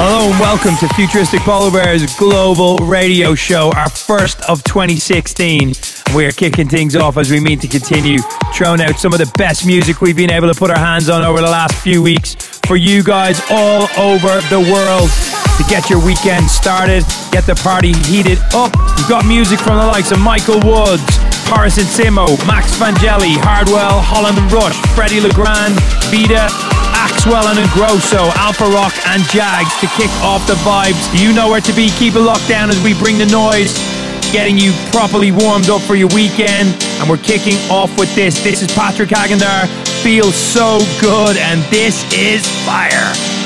Hello and welcome to Futuristic Polar Bears Global Radio Show, our first of 2016. We're kicking things off as we mean to continue throwing out some of the best music we've been able to put our hands on over the last few weeks for you guys all over the world to get your weekend started, get the party heated up. We've got music from the likes of Michael Woods, and Simo, Max Vangeli, Hardwell, Holl and Rush, Freddie Legrand, Vida, Axwell and Grosso, Alpharock and Jaggs to kick off the vibes. You know where to be. Keep it locked down as we bring the noise, getting you properly warmed up for your weekend. And we're kicking off with this. This is Patrick Hagenaar. Feels so good, and this is fire.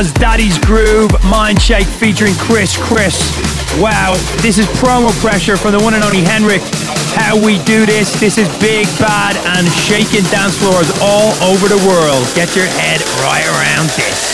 was Daddy's Groove, Mindshake featuring Kris Kriss. Wow, this is promo pressure from the one and only Henrix. How we do this, this is big, bad, and shaking dance floors all over the world. Get your head right around this.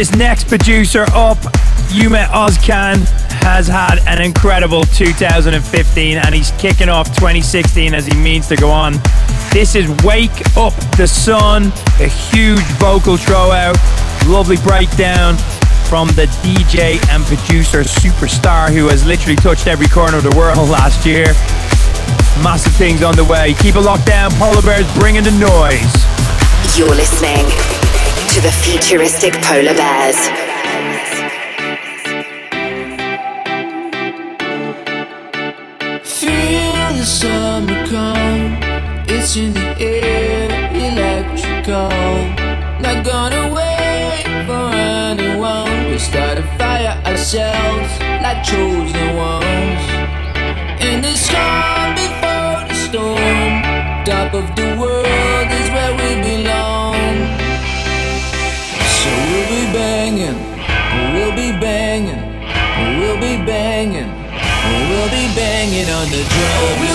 This next producer up, Ummet Ozcan, has had an incredible 2015 and he's kicking off 2016 as he means to go on. This is Wake Up the Sun, a huge vocal throw out, lovely breakdown from the DJ and producer superstar who has literally touched every corner of the world last year. Massive things on the way. Keep it locked down. Polar Bears bringing the noise. You're listening to the futuristic Polar Bears. On the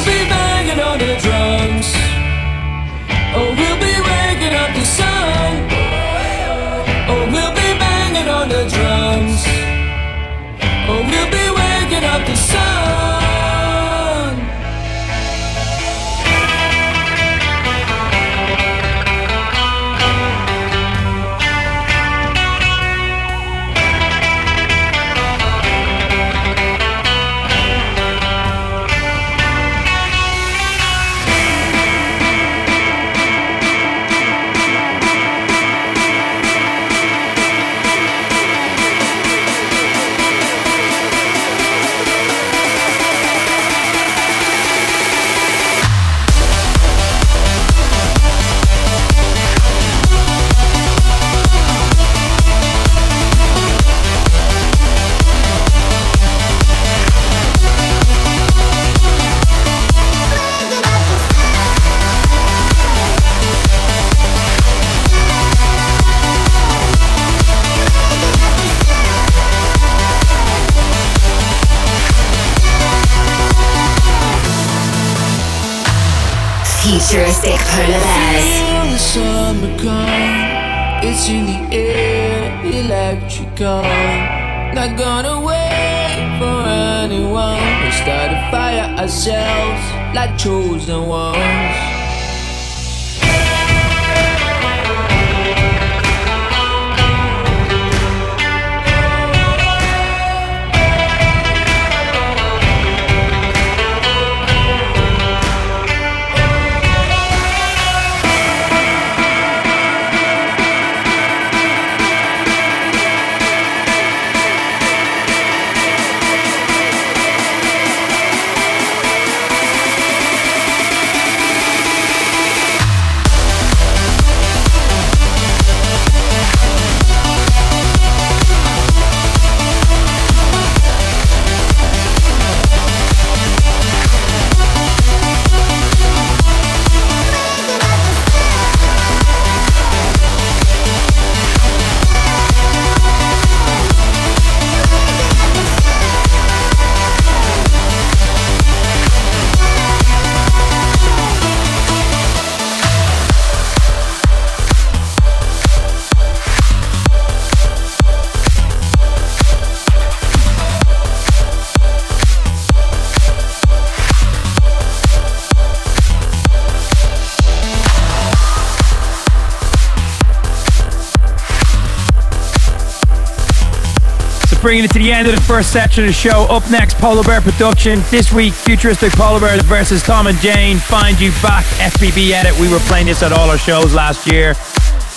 bringing it to the end of the first section of the show. Up next, Polar Bear Production. This week, Futuristic Polar Bears versus Tom and Jame. Find You Back, FPB Edit. We were playing this at all our shows last year.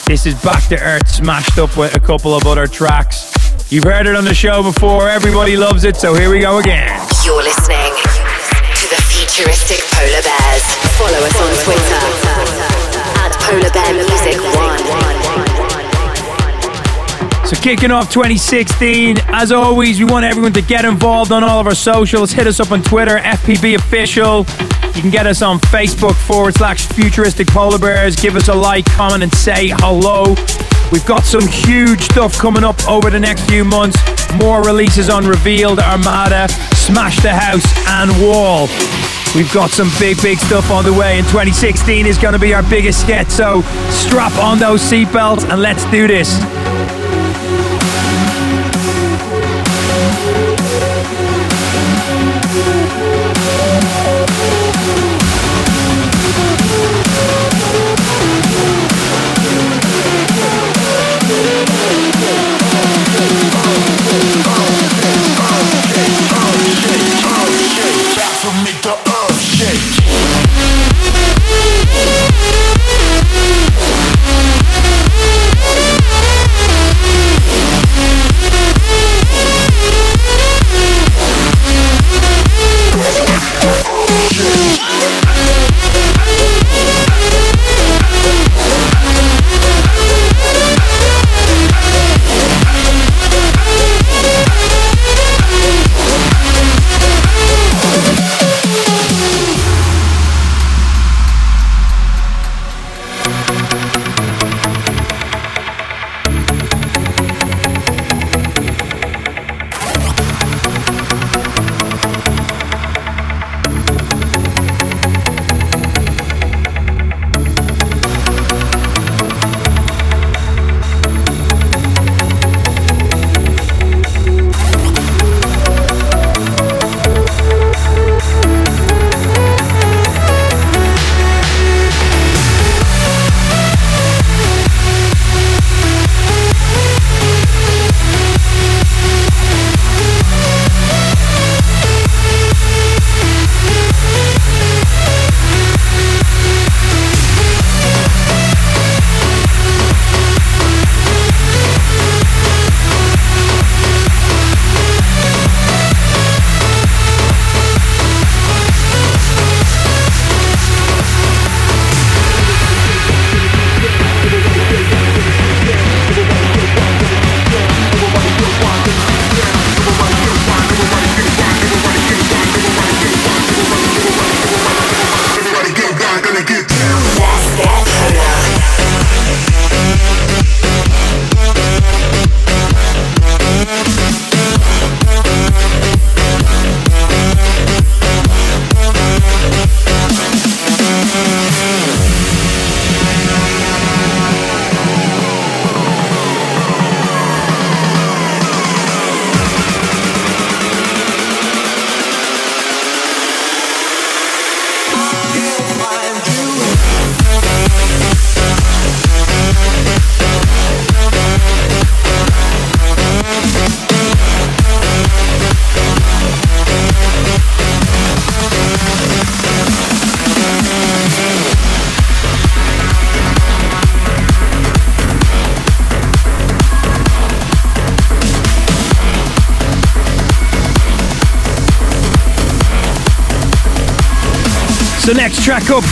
This is Back to Earth, smashed up with a couple of other tracks. You've heard it on the show before, everybody loves it, so here we go again. You're listening to the Futuristic Polar Bears. Follow us on Twitter at Polar Bear Music One. So kicking off 2016, as always, we want everyone to get involved on all of our socials. Hit us up on Twitter, FPB Official. You can get us on Facebook forward slash Futuristic Polar Bears. Give us a like, comment, and say hello. We've got some huge stuff coming up over the next few months. More releases on Revealed, Armada, Smash the House, and Wall. We've got some big, big stuff on the way, and 2016 is going to be our biggest yet. So strap on those seatbelts and let's do this.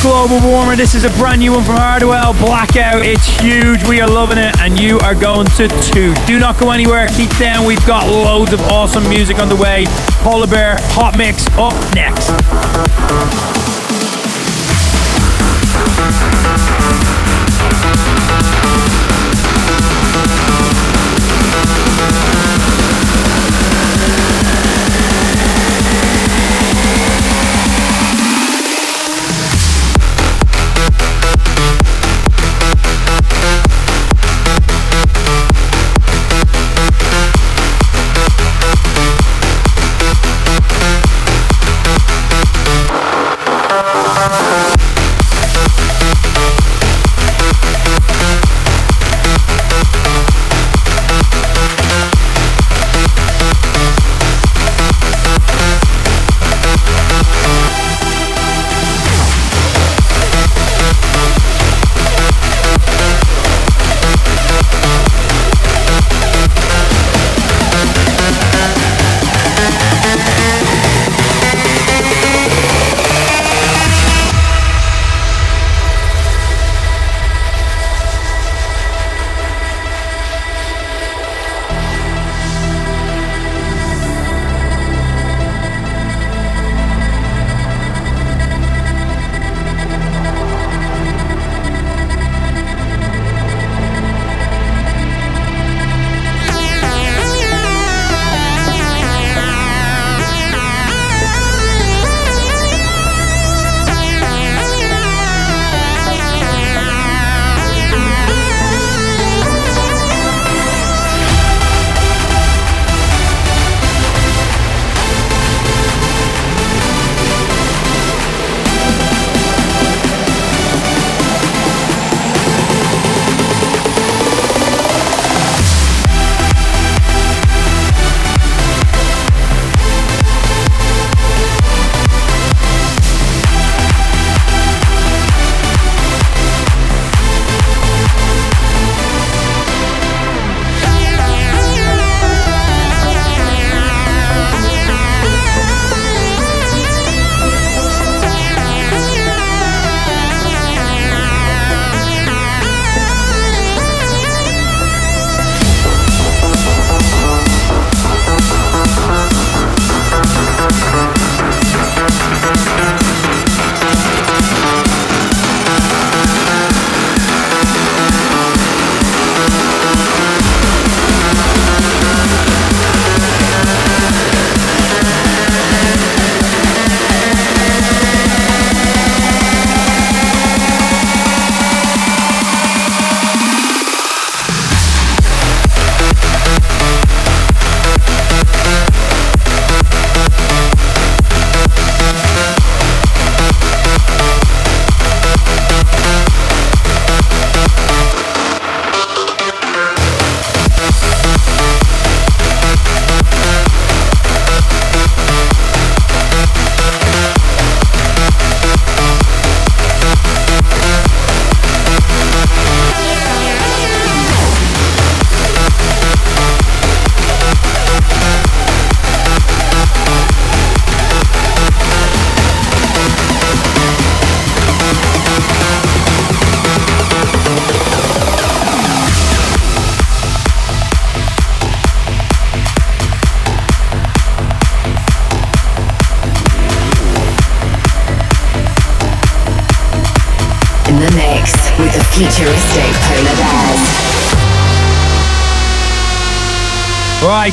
Global Warmer. This is a brand new one from Hardwell, Blackout. It's huge. We are loving it, and you are going to too. Do not go anywhere. Keep down. We've got loads of awesome music on the way. Polar Bear Hot Mix up next.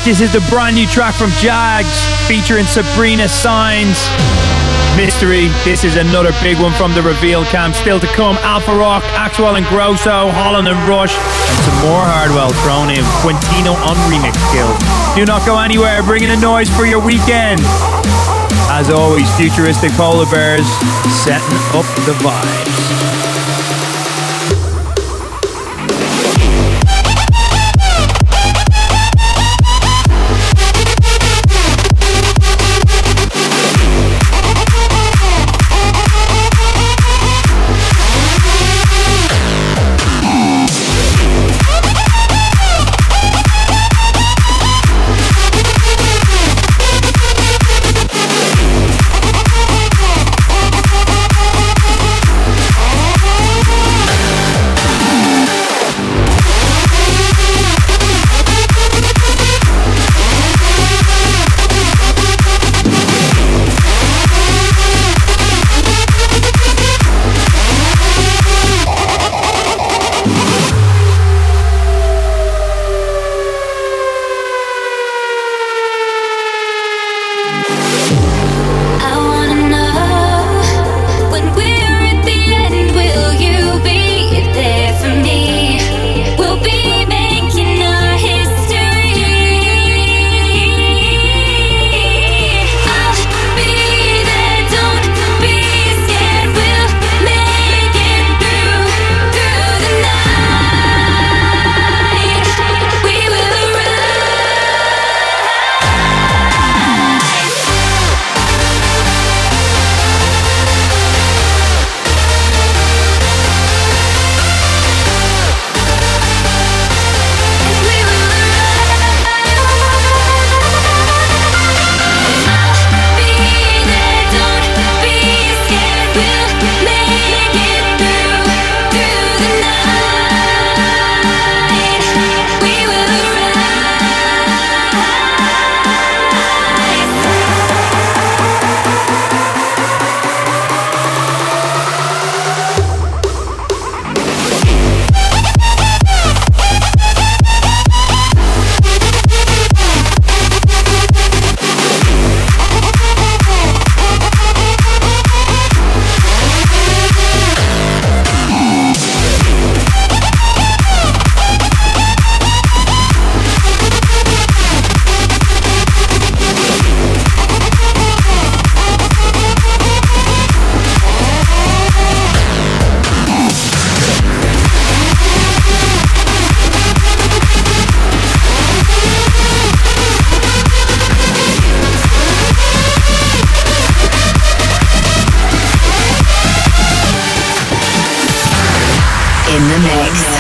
This is the brand new track from Jaggs featuring Sabrina Signs. Mystery. This is another big one from the reveal camp. Still to come, Alpharock, Axwell and Grosso, Holl and Rush, and some more Hardwell thrown in. Quintino on remix skills. Do not go anywhere, bringing a noise for your weekend. As always, futuristic polar bears setting up the vibes.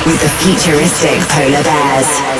With the futuristic polar bears.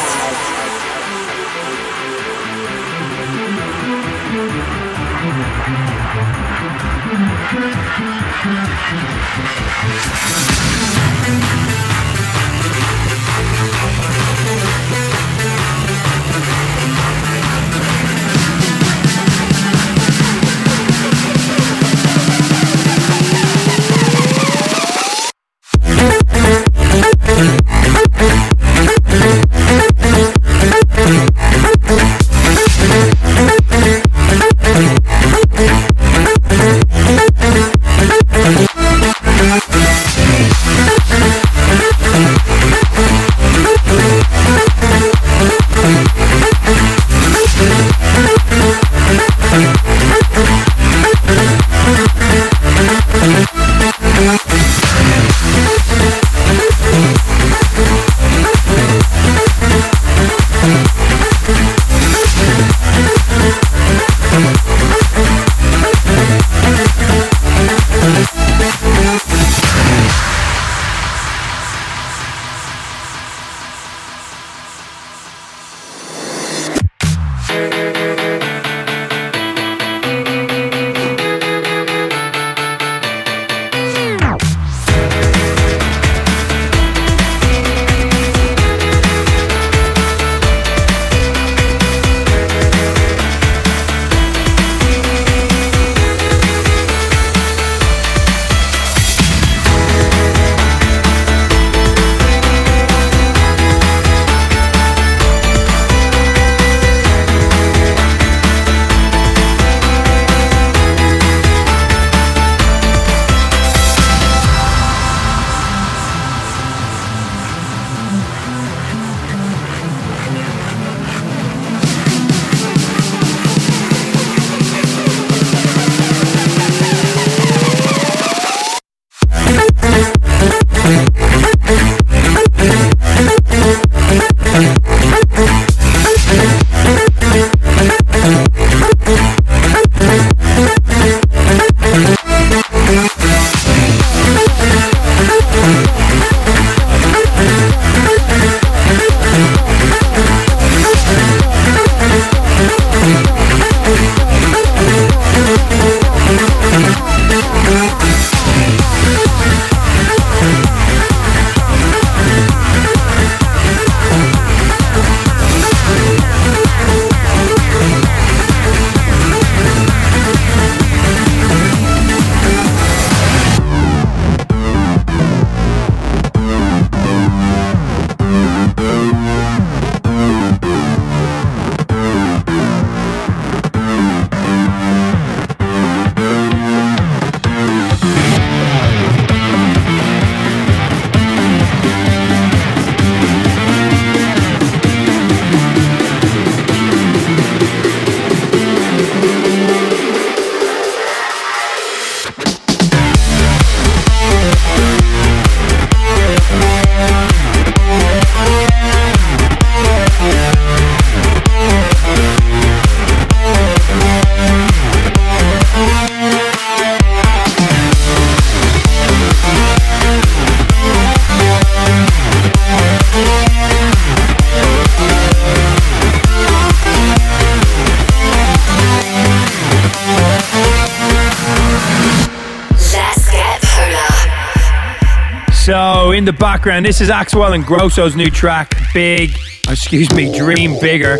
In the background, this is Axwell and Ingrosso's new track, Big, oh, excuse me, Dream Bigger.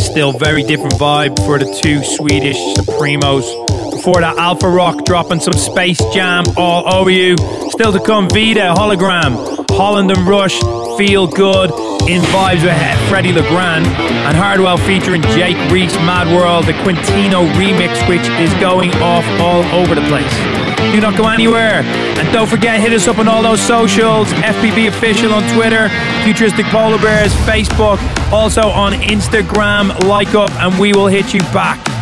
Still very different vibe for the two Swedish Supremos. Before that, Alpharock dropping some Space Jam all over you. Still to come, Vida, Hologram, Holl and Rush, Feel Good, in vibes with Fedde Le Grand, and Hardwell featuring Jake Reese, Mad World, the Quintino remix, which is going off all over the place. Do not go anywhere. And don't forget, hit us up on all those socials FPB Official on Twitter, Futuristic Polar Bears, Facebook, also on Instagram. Like up, and we will hit you back.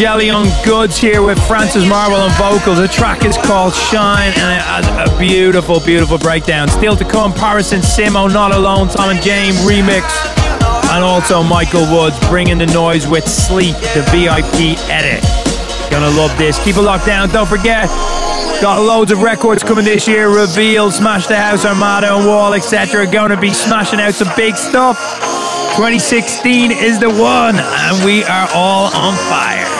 Jelly on Goods here with Francis Marvel on vocals. The track is called Shine and it has a beautiful, beautiful breakdown. Still to come, Paris and Simo, Not Alone, Tom and Jame's remix. And also Michael Woods bringing the noise with Sleep, the VIP edit. Gonna love this. Keep it locked down. Don't forget, Got loads of records coming this year. Reveal, Smash the House, Armada and Wall, etc. Going to be smashing out some big stuff. 2016 is the one, and we are all on fire.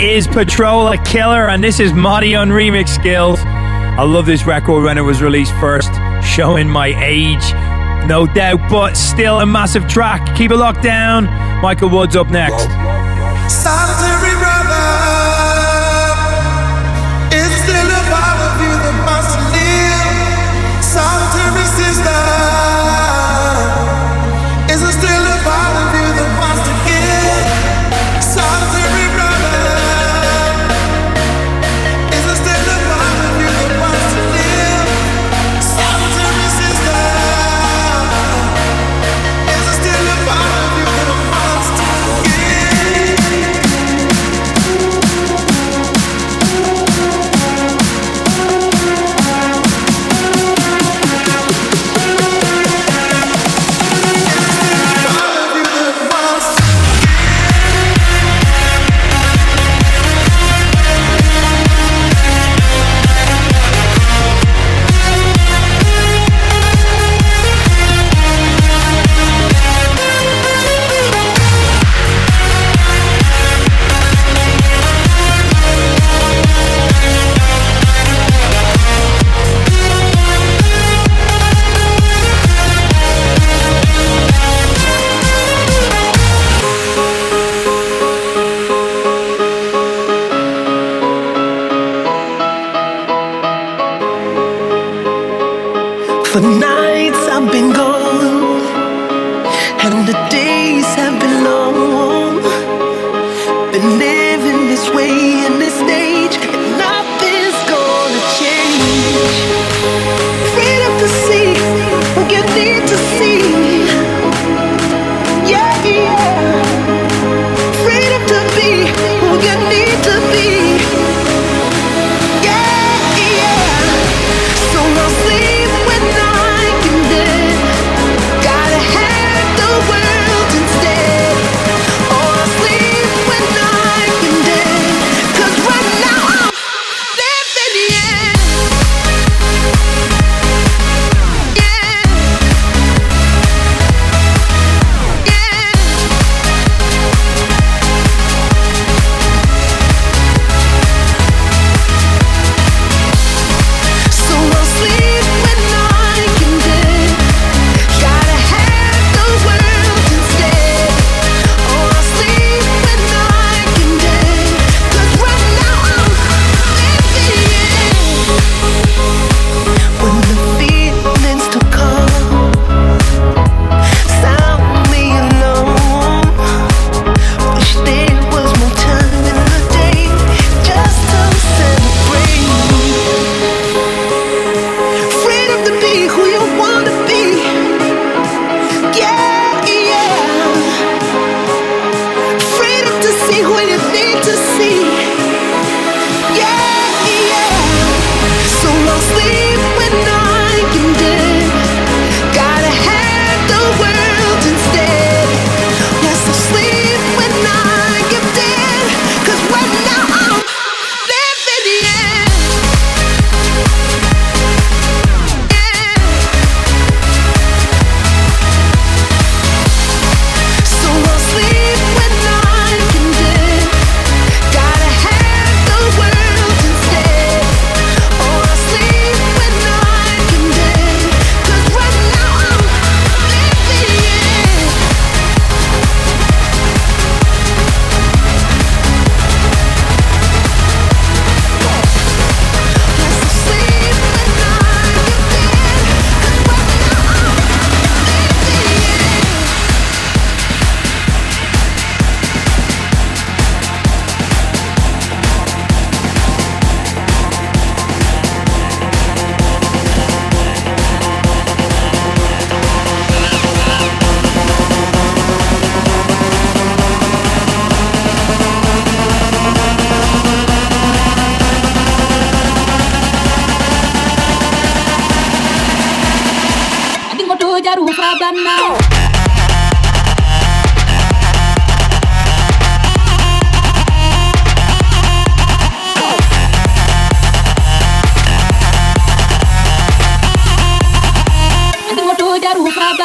Is Patrola Killer, and this is Moti on remix skills. I love this record when it was released first, showing my age, no doubt, but still a massive track. Keep it locked down. Michael Woods up next. Solitary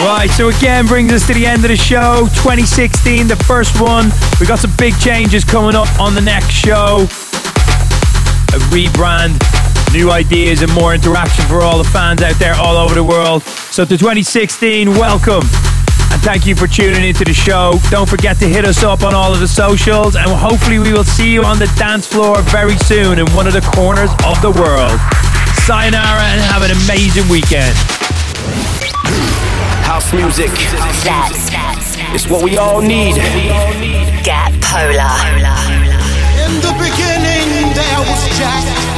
Right, so again brings us to the end of the show. 2016, the first one. We got some big changes coming up on the next show. A rebrand new ideas, and more interaction for all the fans out there all over the world. So to 2016, welcome. And thank you for tuning into the show. Don't forget to hit us up on all of the socials, and hopefully, we will see you on the dance floor very soon in one of the corners of the world. Sayonara and have an amazing weekend. House music. That's It's what we all need. Get Polar. In the beginning, there was Jack.